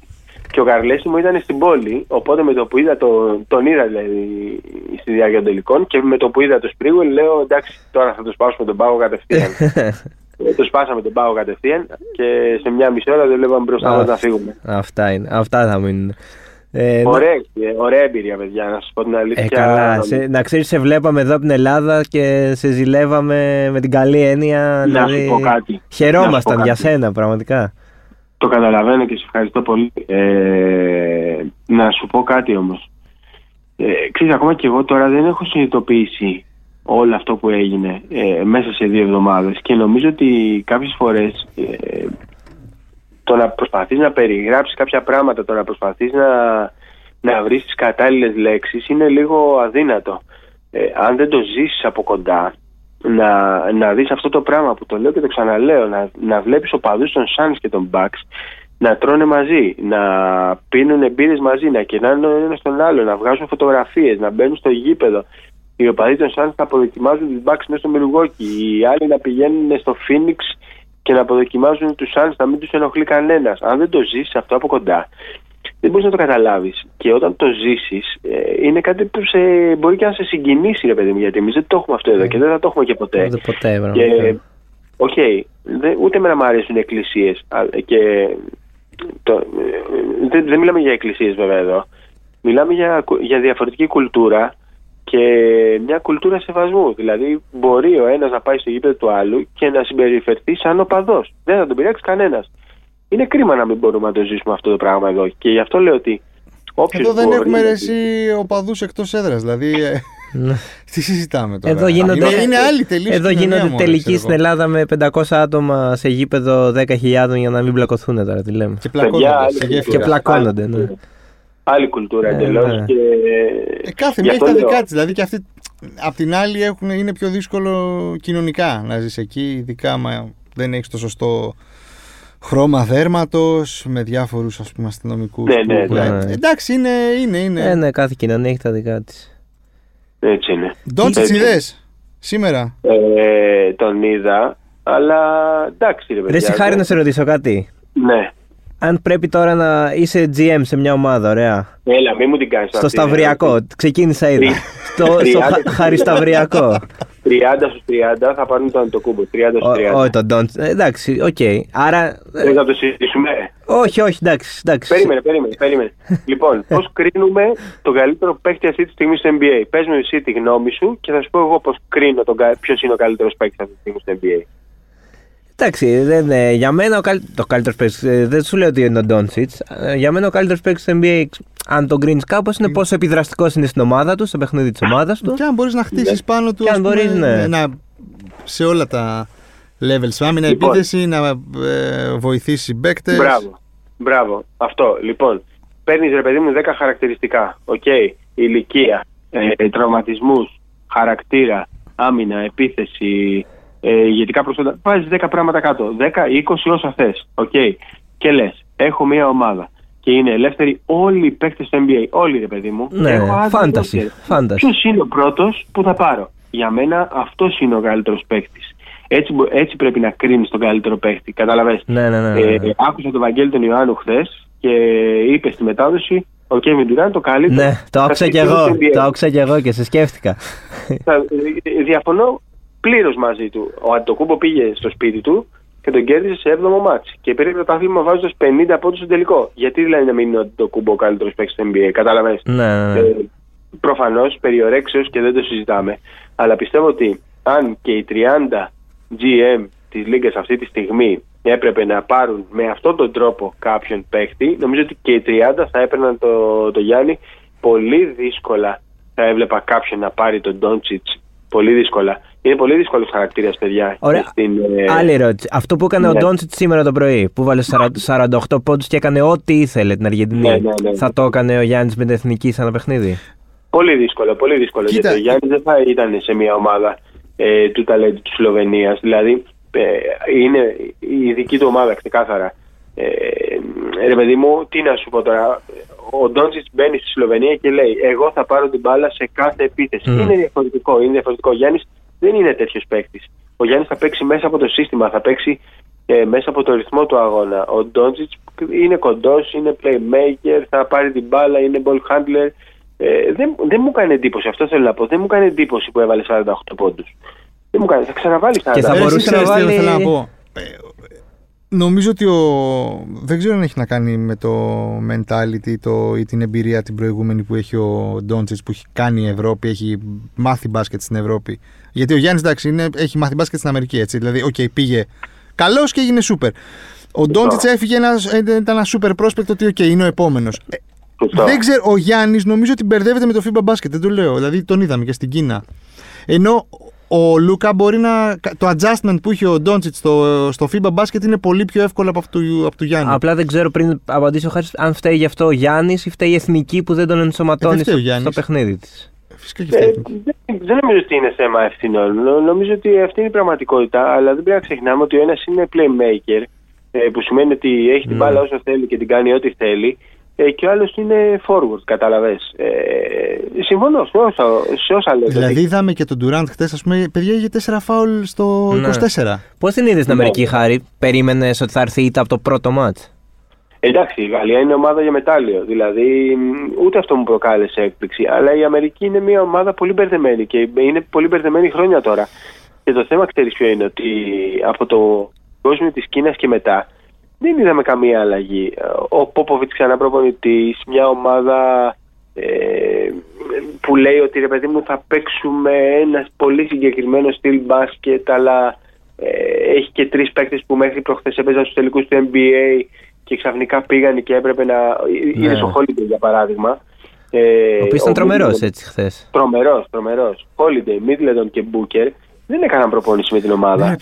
Και ο Καρλέση μου ήταν στην πόλη, οπότε με το που είδα το, τον είδα δηλαδή στη διάρκεια των τελικών και με το που είδα το Σπρίγουελ λέω εντάξει τώρα θα το σπάσουμε τον πάγο κατευθείαν. [LAUGHS] Ε, το σπάσαμε τον πάγο κατευθείαν και σε μια μισή ώρα δεν βλέπαμε μπροστά μας να φύγουμε. Αυτά, είναι, αυτά θα μείνουν. Ε, να- Ωραία, ε, ωραία εμπειρία παιδιά, να σας πω την αλήθεια. Ε, καλά. Σε, να ξέρεις, σε βλέπαμε εδώ από την Ελλάδα και σε ζηλεύαμε με την καλή έννοια. Να σου δηλαδή, πω κάτι. Να σου Χαιρόμασταν πω για κάτι. σένα, πραγματικά. Το καταλαβαίνω και σε ευχαριστώ πολύ. Ε, να σου πω κάτι όμως. Ε, ξέρεις, ακόμα και εγώ τώρα δεν έχω συνειδητοποιήσει όλο αυτό που έγινε ε, μέσα σε δύο εβδομάδες και νομίζω ότι κάποιες φορές ε, το να προσπαθείς να περιγράψεις κάποια πράγματα, το να προσπαθείς να, να βρεις τις κατάλληλες λέξεις είναι λίγο αδύνατο. Ε, αν δεν το ζήσεις από κοντά, να, να δεις αυτό το πράγμα που το λέω και το ξαναλέω, να, να βλέπεις οπαδούς των Suns και των Bucks να τρώνε μαζί, να πίνουν μπύρες μαζί, να κερνάνε ο ένας τον άλλο, να βγάζουν φωτογραφίες, να μπαίνουν στο γήπεδο. Οι οπαδοί των Suns να αποδοκιμάζουν τους Bucks μέσα στο Milwaukee, οι άλλοι να πηγαίνουν στο Phoenix και να αποδοκιμάζουν τους Suns να μην τους ενοχλεί κανένας. Αν δεν το ζήσεις αυτό από κοντά, δεν μπορείς να το καταλάβεις. Και όταν το ζήσεις, ε, είναι κάτι που σε, μπορεί και να σε συγκινήσει, ρε παιδί μου, γιατί εμείς δεν το έχουμε αυτό εδώ και δεν θα το έχουμε και ποτέ. Ούτε ποτέ, Και, πραγματικά. οκ, δεν- ούτε εμένα μου αρέσουν οι εκκλησίες α, και το, ε, δεν, δεν μιλάμε για εκκλησίες βέβαια εδώ. Μιλάμε για, κου- για διαφορετική κουλτούρα και μια κουλτούρα σεβασμού. Δηλαδή μπορεί ο ένας να πάει στο γήπεδο του άλλου και να συμπεριφερθεί σαν οπαδός. Δεν θα τον πειράξει κανένας. Είναι κρίμα να μην μπορούμε να το ζήσουμε αυτό το πράγμα εδώ. Και γι' αυτό λέω ότι όποιος Εδώ δεν μπορεί έχουμε να- ρε εσύ οπαδούς εκτός έδρας. Δηλαδή. ε, Ναι. [LAUGHS] τι συζητάμε τώρα; Εδώ γίνονται, Είναι, είναι άλλη τελείως. εδώ γίνονται τελικοί στην Ελλάδα με 500 άτομα σε γήπεδο 10.000 για να μην μπλακωθούν τώρα. Τι λέμε. Και Παιδιά, πλακώνονται άλλη σε κουλτούρα. γέφυρα. Και πλακώνονται, Άλλη ναι. κουλτούρα. Άλλη κουλτούρα Ε, εντελώς. ναι. Και... Ε, κάθε γι' μία έχει αυτό τα λέω. δικά της. Δηλαδή και αυτή. Απ' την άλλη έχουν, είναι πιο δύσκολο κοινωνικά να ζεις εκεί, ειδικά άμα δεν έχεις το σωστό χρώμα δέρματος με διάφορους αστυνομικούς. Ναι, ναι, ναι. Ναι. Εντάξει, είναι. είναι, είναι. Ε, ναι, κάθε κοινωνία έχει τα δικά της. Έτσι είναι. Ντόντσιτς Έτσι. είδες σήμερα; Ε, τον είδα, αλλά εντάξει ρε παιδιά. Ρε, εσύ χάρη να σε ρωτήσω κάτι. Ναι. Αν πρέπει τώρα να είσαι GM σε μια ομάδα, ωραία. Έλα, μην μου την κάνεις Στο αυτή, Σταυριακό. ρε. Ξεκίνησα ήδη. Τρι- στο στο τριάντα- χα- Χαρισταυριακό. 30 στους 30 θα πάρουν τον Αντετοκούνμπο. 30 στους 30. Όχι τον Ντόντσιτς. Εντάξει, οκ. Άρα. ε, Θες να το συζητήσουμε; Όχι, όχι, εντάξει. εντάξει. Περίμενε, περίμενε, περίμενε. λοιπόν, πώς κρίνουμε τον καλύτερο παίκτη αυτή τη στιγμή στο NBA. Πες μου εσύ τη γνώμη σου και θα σου πω εγώ πώς κρίνω ποιος είναι ο καλύτερος παίκτης αυτή τη στιγμή στο NBA. Εντάξει, δεν, ε, για μένα ο καλ... το καλύτερος παίκτης. ε, δεν σου λέω ότι είναι ο Ντόντσιτς. Για μένα ο καλύτερος παίκτης στο NBA, αν τον κρίνεις κάπως, είναι πόσο επιδραστικός είναι στην ομάδα του, στο παιχνίδι της ομάδας του. Και αν μπορείς να χτίσεις πάνω του. Και αν ας πούμε, μπορείς, ναι. να- σε όλα τα levels. Άμυνα, Λοιπόν. επίθεση, να ε, βοηθήσει παίκτες. Μπράβο. Μπράβο. Αυτό. Λοιπόν, παίρνεις ρε παιδί μου 10 χαρακτηριστικά. Οκ. Ηλικία, ε, τραυματισμούς, χαρακτήρα, άμυνα, επίθεση, ε, ηγετικά προσόντα. Βάζεις 10 πράγματα κάτω. 10, 20 όσα θες. Οκ. Και λες, έχω μια ομάδα. Και είναι ελεύθεροι όλοι οι παίκτες στο NBA. Όλοι ρε παιδί μου. Ναι, Έχω άδειο fantasy, roster. fantasy. Ποιος είναι ο πρώτος που θα πάρω; Για μένα αυτός είναι ο καλύτερος παίκτης. Έτσι, μπο- έτσι πρέπει να κρίνεις τον καλύτερο παίκτη. Καταλαβες; Ναι, ναι, ναι. ναι, Ε, ναι. άκουσα τον Βαγγέλη τον Ιωάννου χθες και είπε στη μετάδοση ο Κέβιν Ντουράν το καλύτερο. Ναι, το άκουσα κι τακτικό εγώ. στο NBA. Το άκουσα κι εγώ και σε σκέφτηκα. Θα- ε, Διαφωνώ πλήρως μαζί του. Ο Αντοκούμπο πήγε στο σπίτι του και τον κέρδισε σε 7ο μάτς. Και πήρε το πρωτάθλημα βάζοντας 50 πόντους στο τελικό. Γιατί δηλαδή να μην είναι ο Αντοκούμπο ο καλύτερος παίκτης στο NBA, κατάλαβες; ναι, ναι, ναι. Ε, Προφανώς περιορέξεως και δεν το συζητάμε. Αλλά πιστεύω ότι αν και οι 30 GM της Λίγκας αυτή τη στιγμή έπρεπε να πάρουν με αυτόν τον τρόπο κάποιον παίκτη, νομίζω ότι και οι 30 θα έπαιρναν το, το Γιάννη. Πολύ δύσκολα θα έβλεπα κάποιον να πάρει τον Ντόντσιτς. Πολύ δύσκολα. Είναι πολύ δύσκολος χαρακτήρας, παιδιά. Ωραία. Στην, ε, Άλλη ερώτηση. Αυτό που έκανε ο ναι. Ντόντσιτ σήμερα το πρωί, που βάλε 40 48 πόντους και έκανε ό,τι ήθελε την Αργεντινή, Ναι, ναι, ναι. θα το έκανε ο Γιάννης με την εθνική σε ένα παιχνίδι; Πολύ δύσκολο, πολύ δύσκολο. Κοίτα. Γιατί ο Γιάννης δεν θα ήταν σε μια ομάδα ε, του ταλέντου της Σλοβενίας. Δηλαδή ε, είναι η δική του ομάδα ξεκάθαρα. Ε, ρε παιδί μου, τι να σου πω τώρα. Ο Ντόντσιτς μπαίνει στη Σλοβενία και λέει: Εγώ θα πάρω την μπάλα σε κάθε επίθεση. Μμ. Είναι διαφορετικό. Είναι διαφορετικό. Ο Γιάννης δεν είναι τέτοιος παίκτης. Ο Γιάννης θα παίξει μέσα από το σύστημα. Θα παίξει ε, μέσα από το ρυθμό του αγώνα. Ο Ντόντζιτς είναι κοντός, είναι playmaker, θα πάρει την μπάλα, είναι ball handler. Ε, δεν, δεν μου κάνει εντύπωση, αυτό θέλω να πω. Δεν μου κάνει εντύπωση που έβαλε 48 πόντους. Δεν μου κάνει, θα ξαναβάλει 40. Και θα Ε, μπορούσε εσύ να ξέρεις τι βάλει- θέλω να πω. Ε, Νομίζω ότι ο... δεν ξέρω αν έχει να κάνει με το mentality το... ή την εμπειρία την προηγούμενη που έχει ο Ντόντσιτ που έχει κάνει η Ευρώπη, έχει μάθει μπάσκετ στην Ευρώπη. Γιατί ο Γιάννης εντάξει είναι, έχει μάθει μπάσκετ στην Αμερική. Έτσι. Δηλαδή, οκ, πήγε καλός και έγινε σούπερ. Ο Ντόντσιτ έφυγε ένας, ε, ήταν ένα σούπερ πρόσπεκτο ότι οκ, είναι ο επόμενος. Σωστό. Δεν ξέρω, ο Γιάννης νομίζω ότι μπερδεύεται με το FIBA μπάσκετ. Δεν το λέω. Δηλαδή τον είδαμε και στην Κίνα. Ενώ ο Λούκα μπορεί να. Το adjustment που είχε ο Ντόντσιτ στο, στο FIBA μπάσκετ είναι πολύ πιο εύκολο από αυτό του, από του Γιάννη. Απλά δεν ξέρω πριν απαντήσει ο Χάρης αν φταίει γι' αυτό ο Γιάννης ή φταίει η εθνική που δεν τον ενσωματώνει Ε, δεν φταίει ο στο, Γιάννης. στο παιχνίδι της. Φυσικά και Ε, φταίει. δεν, δεν νομίζω ότι είναι θέμα ευθυνών. Νο- Νομίζω ότι αυτή είναι η πραγματικότητα, αλλά δεν πρέπει να ξεχνάμε ότι ο ένας είναι playmaker, ε, που σημαίνει ότι έχει την Mm. μπάλα όσο θέλει και την κάνει ό,τι θέλει, ε, και ο άλλος είναι forward, καταλαβες. Ε, συμφωνώ σε όσα, σε όσα λέτε. Δηλαδή είδαμε και τον Durant χτε, ας πούμε, παιδιά είχε 4 φάουλ στο Ναι. 24. Πώς την είδες στην Ναι. Αμερική, Χάρη, περίμενες ότι θα έρθει η ήττα από το πρώτο μάτς; Εντάξει, η Γαλλία είναι ομάδα για μετάλλιο. Δηλαδή, μ, ούτε αυτό μου προκάλεσε έκπληξη. Αλλά η Αμερική είναι μια ομάδα πολύ μπερδεμένη και είναι πολύ μπερδεμένη χρόνια τώρα. Και το θέμα, ξέρεις ποιο είναι, ότι από το κόσμο της Κίνας και μετά δεν είδαμε καμία αλλαγή. Ο Πόποβιτ ξανά προπονητής, μια ομάδα ε, που λέει ότι ρε παιδί μου θα παίξουμε ένα πολύ συγκεκριμένο στυλ μπάσκετ, αλλά ε, έχει και τρεις παίκτες που μέχρι προχθές έπαιζαν στους τελικούς του NBA και ξαφνικά πήγαν και έπρεπε να. Ναι. Είναι στο Holiday για παράδειγμα. Ε, Ο οποίος ήταν τρομερός Middleton- έτσι χθες. Τρομερός, τρομερός. Holiday, Middleton και Booker δεν έκαναν προπόνηση με την ομάδα. Ναι,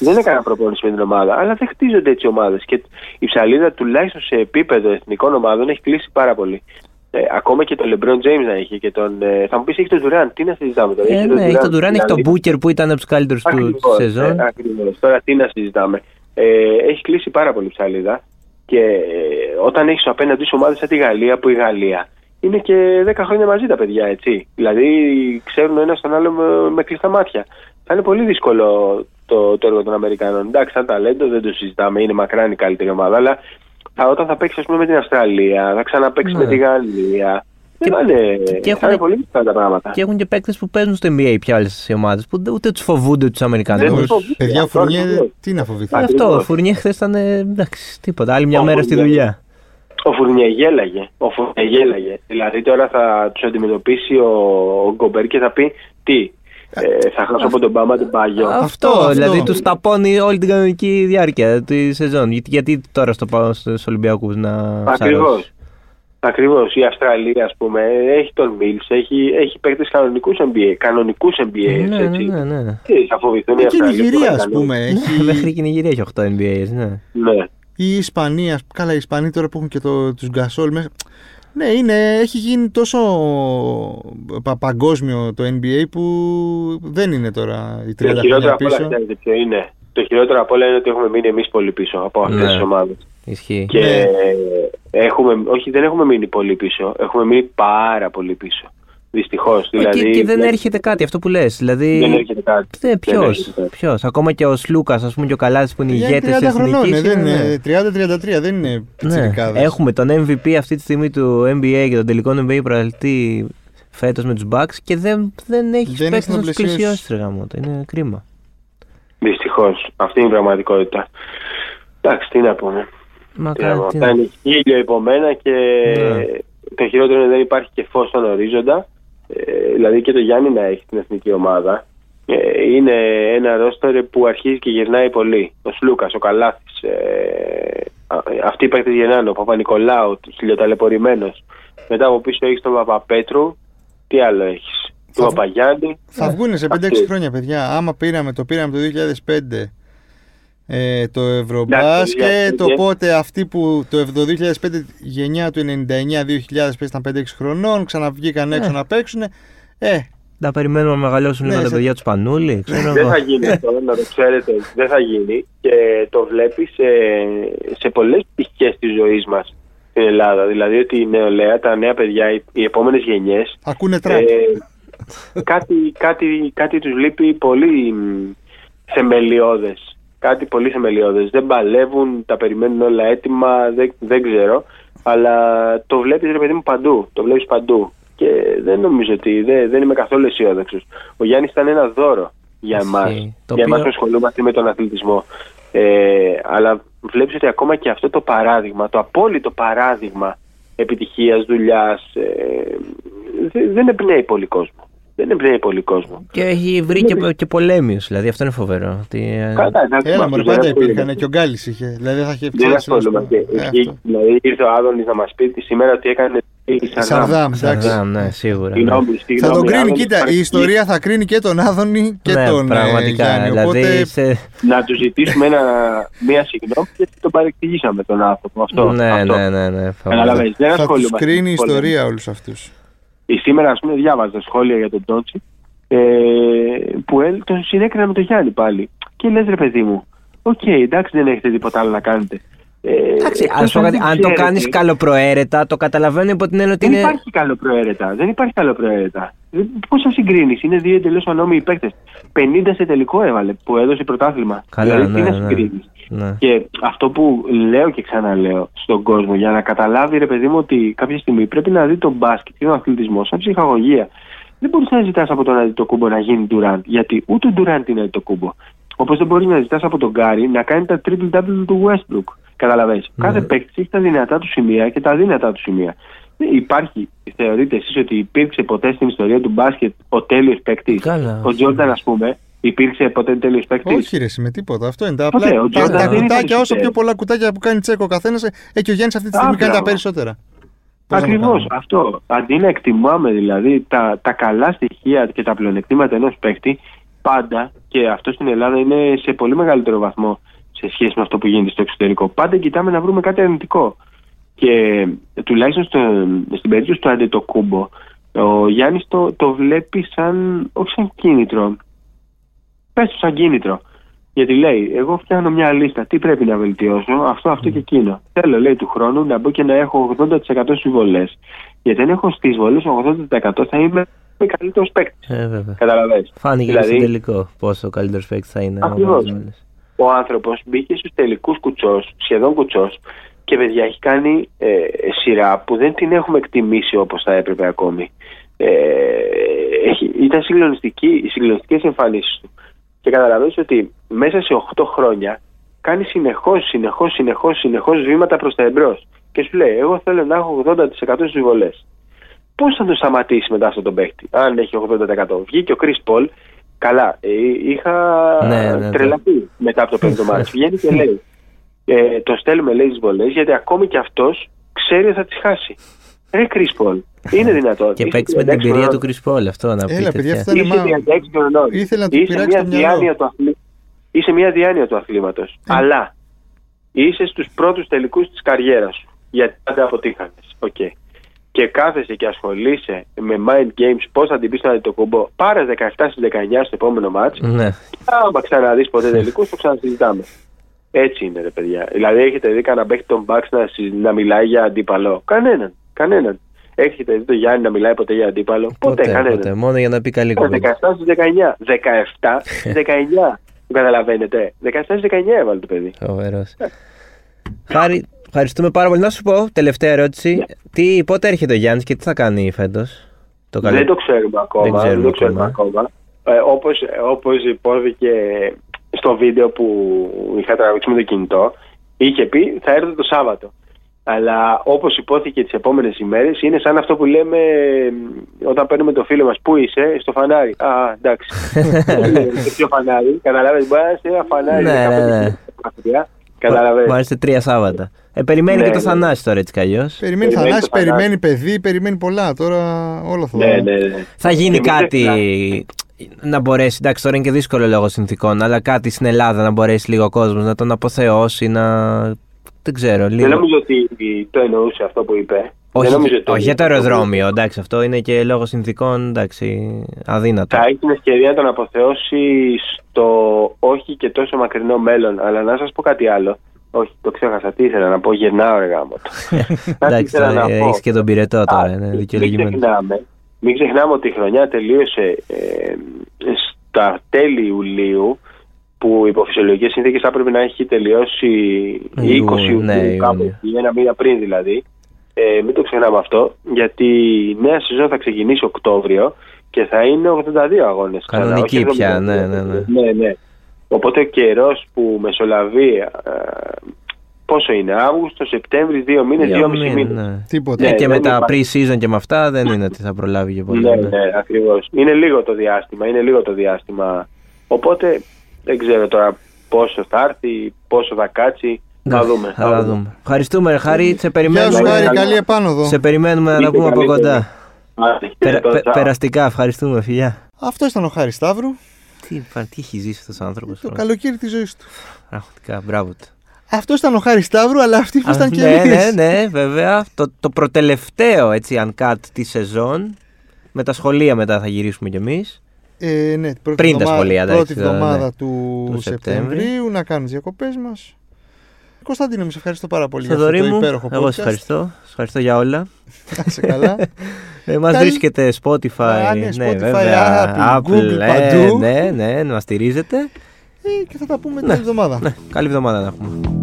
Δεν έκαναν προπόνηση με την ομάδα, αλλά δεν χτίζονται έτσι ομάδες. Και η ψαλίδα τουλάχιστον σε επίπεδο εθνικών ομάδων έχει κλείσει πάρα πολύ. Ε, ακόμα και τον LeBron James να είχε και τον. Ε, θα μου πεις έχει τον Durant, τι να συζητάμε τώρα. Ε, ναι, έχει τον Durant, έχει τον δηλαδή. Booker που ήταν από τους καλύτερους του Ακριβώς, τη σεζόν. ε, ακριβώς. Τώρα τι να συζητάμε. Ε, έχει κλείσει πάρα πολύ ψαλίδα και ε, όταν έχεις απέναντι σου ομάδες σαν τη Γαλλία, που η Γαλλία είναι και 10 χρόνια μαζί τα παιδιά, έτσι. Δηλαδή ξέρουν ένας τον άλλο με, με κλειστά μάτια. Θα είναι πολύ δύσκολο το, το έργο των Αμερικάνων. Εντάξει, σαν ταλέντο δεν το συζητάμε, είναι μακράν η καλύτερη ομάδα, αλλά θα, όταν θα παίξεις ας πούμε, με την Αυστραλία, θα ξαναπέξει Ναι. με τη Γαλλία. Και- δεν θα είναι, και θα έχουν- είναι πολύ δύσκολα τα πράγματα. Και έχουν και παίκτες που παίζουν στο NBA πια όλε τι ομάδες που ούτε τους φοβούνται τους Αμερικανού. Δεν Όχι, τους φοβούνται, Παιδιά, ο αυτό Φουρνιέ, ακριβώς. τι να φοβηθεί. Α, Αυτό, ο Ακριβώς. Φουρνιέ χθες ήταν. ε, Εντάξει, τίποτα. Άλλη μια Ο μέρα στη Φουρνιέ. δουλειά. Ο Φουρνιέ γέλαγε. Ο Φουρνιέ γέλαγε. Δηλαδή τώρα θα τους αντιμετωπίσει ο, ο Γκομπέρ και θα πει τι. Ε, θα χάσω από τον Μπάμα τον Πάγιο. Αυτό, αυτό. δηλαδή τους ταπώνει όλη την κανονική διάρκεια τη σεζόν. Γιατί, γιατί τώρα στο πάω στους Ολυμπιακούς να Ακριβώς. Ψαρώσει. Ακριβώς. Η Αυστραλία, ας πούμε, έχει τον Μίλς, έχει, έχει παίκτες κανονικούς NBA. Κανονικούς NBA, Ναι, ναι, έτσι. ναι, ναι. Τι θα φοβηθούν οι Και η Αυστραλοί. Νιγηρία, που ας θα πούμε, κάνουν. έχει. Μέχρι και η Νιγηρία έχει 8 NBA, ναι. Ναι. Η Ισπανία, καλά, οι Ισπανοί τώρα που έχουν και το, τους Γκασόλ μέσα. Ναι, είναι, έχει γίνει τόσο πα- παγκόσμιο το NBA που δεν είναι τώρα οι 30 Το χειρότερο χρόνια απ' όλα, πίσω. ξέρετε ποιο είναι. Το χειρότερο απ' όλα είναι ότι έχουμε μείνει εμείς πολύ πίσω από αυτές Ναι. τις ομάδες. Ισχύει. Και Ναι. έχουμε, όχι, δεν έχουμε μείνει πολύ πίσω. Έχουμε μείνει πάρα πολύ πίσω. Δυστυχώς. Ε, Δηλαδή, και, και δεν έρχεται κάτι, αυτό που λες. Δηλαδή. Δεν έρχεται κάτι. Ναι, Δεν ποιος. έρχεται κάτι. Ποιος. Ακόμα και ο Σλούκας, ας πούμε, και ο Καλάθι που είναι Για ηγέτες 30 της χρονών, εθνική. ε, δεν είναι 30-33, δεν είναι Ναι. πιτσιρικάδες. Έχουμε τον MVP αυτή τη στιγμή του NBA και τον τελικό NBA προαλτή φέτος με τους Bucks και δεν, δεν έχει Δεν παίξει έχει να τους να πλαισιώσει. πλησιώσει. ρε γάμο το. Είναι κρίμα. Δυστυχώς. Αυτή είναι η πραγματικότητα. Εντάξει, τι να πούμε. Τι να Μακάρι. πούμε. τι Αυτά να- είναι χίλιο υπομένα και Ναι. το χειρότερο είναι ότι δεν υπάρχει και φως στον ορίζοντα. Ε, δηλαδή και το Γιάννη να έχει την εθνική ομάδα. Ε, είναι ένα ρόστερ που αρχίζει και γυρνάει πολύ. Ο Σλούκας, ο Καλάθης. Ε, α- αυτοί οι παίκτες γυρνάνε. Ο Παπα-Νικολάου, χιλιοταλαιπωρημένος. Μετά από πίσω έχεις τον Παπαπέτρου. Τι άλλο έχεις; Τον Θα- Παπαγιάννη. Θα βγουν σε 5-6 Αυτοί. χρόνια, παιδιά. Άμα πήραμε, το πήραμε το 2005 ε, το Εντάξει, Ευρωμπάσκετ, παιδιά. οπότε αυτοί που το, το 2005 γενιά του 99-2000 που ήταν 5-6 χρονών, ξαναβγήκαν έξω Ε. να παίξουν. Ε, Να περιμένουμε να μεγαλώσουν Ναι, λίγο τα σε- παιδιά τους Πανούλη. ξέρω Δεν εγώ. θα γίνει αυτό, να το ξέρετε. Δεν θα γίνει. Και το βλέπεις σε, σε πολλές πτυχές της ζωής μας στην Ελλάδα. Δηλαδή ότι η νεολαία, τα νέα παιδιά, οι, οι επόμενες γενιές. ακούνε τραπ. κάτι, κάτι, κάτι τους λείπει πολύ μ, θεμελιώδες κάτι πολύ θεμελιώδες. Δεν παλεύουν, τα περιμένουν όλα έτοιμα, δεν, δεν ξέρω. Αλλά το βλέπεις ρε παιδί μου παντού. Το βλέπεις παντού. Και δεν νομίζω ότι δεν, δεν είμαι καθόλου αισιόδοξος. Ο Γιάννης ήταν ένα δώρο για εμάς. Για εμάς που ασχολούμαστε με τον αθλητισμό. Ε, αλλά βλέπεις ότι ακόμα και αυτό το παράδειγμα, το απόλυτο παράδειγμα επιτυχίας, δουλειάς, ε, δεν εμπνέει πολύ κόσμο δεν εμπνέει πολύ κόσμο. Και έχει βρει και, και πολέμιου, δηλαδή αυτό είναι φοβερό. Ότι... Ε, Καλά, Έλα, μωρέ, πάντα υπήρχαν και ο Γκάλης είχε. Δηλαδή θα είχε Δεν ασχολούμαστε. Ε, δηλαδή ήρθε ο Άδωνης να μας πει τη σήμερα ότι έκανε Σαρδάμ, Σαρδάμ, ναι, σίγουρα. Ναι. Θα τον κρίνει, κοίτα, η ιστορία θα κρίνει και τον Άδωνη και ναι, τον ε, πραγματικά, Γιάννη. Δηλαδή, οπότε... σε... Να του ζητήσουμε ένα, μία συγγνώμη γιατί τον παρεξηγήσαμε τον άνθρωπο. Αυτό, ναι, αυτό. ναι, ναι, ναι, Θα τους κρίνει η ιστορία όλους αυτούς. Σήμερα, ας πούμε, διάβαζα σχόλια για τον Τότσι ε, που τον συνέκρινα με τον Γιάννη πάλι. Και λες, ρε παιδί μου, OK, okay, εντάξει, δεν έχετε τίποτα άλλο να κάνετε. Ε, εντάξει, αν το κάνεις καλοπροαίρετα, το καταλαβαίνω υπό την έννοια ότι είναι. Δεν υπάρχει καλοπροαίρετα. Δεν υπάρχει καλοπροαίρετα. Πώς θα συγκρίνεις, είναι δύο εντελώς ανόμοιοι παίκτες. 50 σε τελικό έβαλε που έδωσε πρωτάθλημα. Καλά, δηλαδή, ναι, τι να ναι. συγκρίνεις; Ναι. Και αυτό που λέω και ξαναλέω στον κόσμο για να καταλάβει ρε παιδί μου ότι κάποια στιγμή πρέπει να δει το μπάσκετ και τον αθλητισμός σαν ψυχαγωγία. Δεν μπορείς να ζητάς από τον Αντιτοκούμπο να γίνει Durant, γιατί ούτε ο Durant είναι Αντιτοκούμπο. Όπως δεν μπορείς να ζητάς από τον Γκάρι να κάνει τα triple double του Westbrook. Καταλαβαίνεις. Ναι. Κάθε παίκτης έχει τα δυνατά του σημεία και τα δύνατά του σημεία. Υπάρχει, θεωρείτε εσείς ότι υπήρξε ποτέ στην ιστορία του μπάσκετ ο τέλειος παίκτης; Ο Τζόρνταν, ας πούμε, Υπήρξε ποτέ τέλειος παίκτης; Όχι, ρε, με τίποτα. Αυτό είναι. Τα, απλά, τα, τα, κουτάκια, όσο πιο πολλά κουτάκια που κάνει τσέκο ο καθένας, έχει ο Γιάννης αυτή τη στιγμή κάνει τα περισσότερα. Ακριβώς αυτό. Αντί να εκτιμάμε δηλαδή τα, τα καλά στοιχεία και τα πλεονεκτήματα ενός παίκτη, πάντα και αυτό στην Ελλάδα είναι σε πολύ μεγαλύτερο βαθμό σε σχέση με αυτό που γίνεται στο εξωτερικό. Πάντα κοιτάμε να βρούμε κάτι αρνητικό. Και τουλάχιστον στο, στην περίπτωση του Αντετοκούμπο, ο Γιάννης το, το βλέπει σαν, όχι σαν κίνητρο, πες του σαν κίνητρο. Γιατί λέει, εγώ φτιάχνω μια λίστα, τι πρέπει να βελτιώσω, αυτό, αυτό και εκείνο. Θέλω, λέει, του χρόνου να μπω και να έχω 80% στι βολέ. Γιατί αν έχω στις βολέ 80% θα είμαι ο καλύτερος παίκτης. Ε, βέβαια. Καταλαβαίνεις. Φάνηκε δηλαδή, στο τελικό πόσο ο καλύτερος παίκτης θα είναι. Ακριβώς. Ο άνθρωπος μπήκε στους τελικούς κουτσός, σχεδόν κουτσός, και παιδιά έχει κάνει ε, σειρά που δεν την έχουμε εκτιμήσει όπως θα έπρεπε ακόμη. Ε, έχει, ήταν συγκλονιστική, οι συγκλονιστικές εμφανίσεις του και καταλαβαίνεις ότι μέσα σε 8 χρόνια κάνει συνεχώς, συνεχώς, συνεχώς, συνεχώς βήματα προς τα εμπρός και σου λέει εγώ θέλω να έχω 80% στις βολές. Πώς θα το σταματήσει μετά αυτό τον παίχτη αν έχει 80%. Βγήκε ο Chris Paul, καλά, ε, είχα ναι, ναι, ναι. τρελαθεί μετά από το [LAUGHS] πέμπτο μάτι. Βγαίνει και λέει ε, το στέλνουμε λέει τις βολές γιατί ακόμη και αυτός ξέρει ότι θα τις χάσει. Ρε Chris είναι δυνατόν. Και παίξει με την εμπειρία του Chris αυτό να πείτε. Έλα, παιδιά, αυτό είναι Ήθελα να του πειράξει το μυαλό. Είσαι μια διάνοια του αθλήματος. Ε. Αλλά είσαι στους πρώτους τελικούς της καριέρας σου. Γιατί πάντα αποτύχανες. Okay. Και κάθεσαι και ασχολείσαι με mind games, πώς θα την πεις να το κουμπό. Πάρε 17 στις 19 στο επόμενο μάτ. Ναι. Άμα ξαναδείς ποτέ τελικούς, το ξανασυζητάμε. Έτσι είναι, ρε παιδιά. Δηλαδή, έχετε δει κανένα παίχτη τον Μπαξ να, να μιλάει για αντίπαλο; Κανέναν. Κανέναν. Έχετε δει το Γιάννη να μιλάει ποτέ για αντίπαλο; Ποτέ, ποτέ κανέναν. Ποτέ, μόνο για να πει καλή κουβέντα. 17 στι 19. 17 στι 19. Μου καταλαβαίνετε. 17 στι 19 έβαλε το παιδί. Φοβερός. Χάρη, ευχαριστούμε πάρα πολύ. Να σου πω, τελευταία ερώτηση. Yeah. Τι, πότε έρχεται ο Γιάννης και τι θα κάνει φέτος; Το Δεν το ξέρουμε ακόμα. Δεν, δεν το ξέρουμε ακόμα. Ε, όπως, όπως υπόθηκε στο βίντεο που είχα τραβήξει με το κινητό, είχε πει θα έρθω το Σάββατο. Αλλά όπως υπόθηκε τις επόμενες ημέρες, είναι σαν αυτό που λέμε όταν παίρνουμε το φίλο μας. Πού είσαι, στο φανάρι. Α, εντάξει. [LAUGHS] στο πιο φανάρι. Καταλαβαίνετε, μπορεί να είσαι ένα φανάρι. Ναι, ναι, ναι. Καταλαβαίνετε. Μπορεί να τρία Σάββατα. Ε, περιμένει ναι, και το ναι. Θανάση τώρα έτσι κι αλλιώς. Περιμένει Θανάση, περιμένει παιδί, περιμένει πολλά. Τώρα όλο αυτό. Ναι, ναι, ναι. Θα γίνει κάτι να μπορέσει, εντάξει τώρα είναι και δύσκολο λόγω συνθήκων, αλλά κάτι στην Ελλάδα να μπορέσει λίγο ο κόσμος να τον αποθεώσει, να δεν ξέρω. Λίγο. Δεν νομίζω ότι το εννοούσε αυτό που είπε. Όχι, δεν νομίζω όχι για το αεροδρόμιο, εντάξει, αυτό είναι και λόγω συνθήκων εντάξει, αδύνατο. Θα έχεις την ευκαιρία να τον αποθεώσεις στο όχι και τόσο μακρινό μέλλον. Αλλά να σας πω κάτι άλλο. Όχι, το ξέχασα. Τι ήθελα να πω, γεννάω ρε γάμο. [LAUGHS] εντάξει, έχεις και τον πυρετό τώρα. είναι δικαιολογημένο. Μην ξεχνάμε, μην ξεχνάμε ότι η χρονιά τελείωσε ε, στα τέλη Ιουλίου που υπό φυσιολογικέ συνθήκες θα έπρεπε να έχει τελειώσει 20 Ιουνίου, ναι, κάπου Ιούνιο. εκεί, ένα μήνα πριν δηλαδή. Ε, μην το ξεχνάμε αυτό, γιατί η νέα σεζόν θα ξεκινήσει Οκτώβριο και θα είναι 82 αγώνες. Κανονική πια, ναι, ναι, ναι. ναι, ναι. Οπότε ο καιρός που μεσολαβεί. ε, πόσο είναι, Αύγουστο, Σεπτέμβρη, δύο μήνες, Δύο δύο μισή μήνες, μήνε. ναι. Τίποτα. Ε, Ναι, και με δεν τα υπάρχει. pre-season και με αυτά δεν είναι ότι θα προλάβει και πολύ. Ναι, ναι. ναι, ακριβώς. Είναι λίγο το διάστημα. Είναι λίγο το διάστημα. Οπότε δεν ξέρω τώρα πόσο θα έρθει, πόσο θα κάτσει. Θα Ναι, δούμε. Θα τα δούμε. Ευχαριστούμε, Χάρη. Σε Γεια σου, περιμένουμε, Χάρη, καλά. καλή επάνωδο. σε περιμένουμε να τα Είστε πούμε από καλύτεροι. κοντά. Άντε, Περα- χαιρετώ, πε- τσάω. περαστικά, ευχαριστούμε, φιλιά. Αυτός ήταν ο Χάρης Σταύρου. Τι, τι έχει ζήσει αυτός ο άνθρωπος. Το καλοκαίρι της ζωής του. Πραγματικά, μπράβο του. Αυτός ήταν ο Χάρης Σταύρου, αλλά αυτοί ήμασταν και ναι, εμείς. ναι, ναι, βέβαια. Το, το προτελευταίο έτσι, uncut της σεζόν. Με τα σχολεία μετά θα γυρίσουμε κι εμείς. Ε, ναι, πρώτη Πριν τα εβδομα- σχολεία, Πρώτη εντάξει, τώρα, εβδομάδα ναι. του, Του Σεπτέμβρη. Σεπτεμβρίου να κάνουμε τις διακοπές μας. Κωνσταντίνο, σε ευχαριστώ πάρα πολύ για Θοδωρή αυτό το μου, υπέροχο podcast. εγώ σε ευχαριστώ. Σε ευχαριστώ για όλα. [LAUGHS] Να είσαι καλά. [LAUGHS] Ε, μας Καλή- βρίσκεται Spotify, Α, ναι, ναι, Spotify, βέβαια, Apple, Google, ε, παντού. ναι, ναι, να μας στηρίζετε. Ε, και θα τα πούμε την Ναι. εβδομάδα. Ναι, καλή εβδομάδα να έχουμε.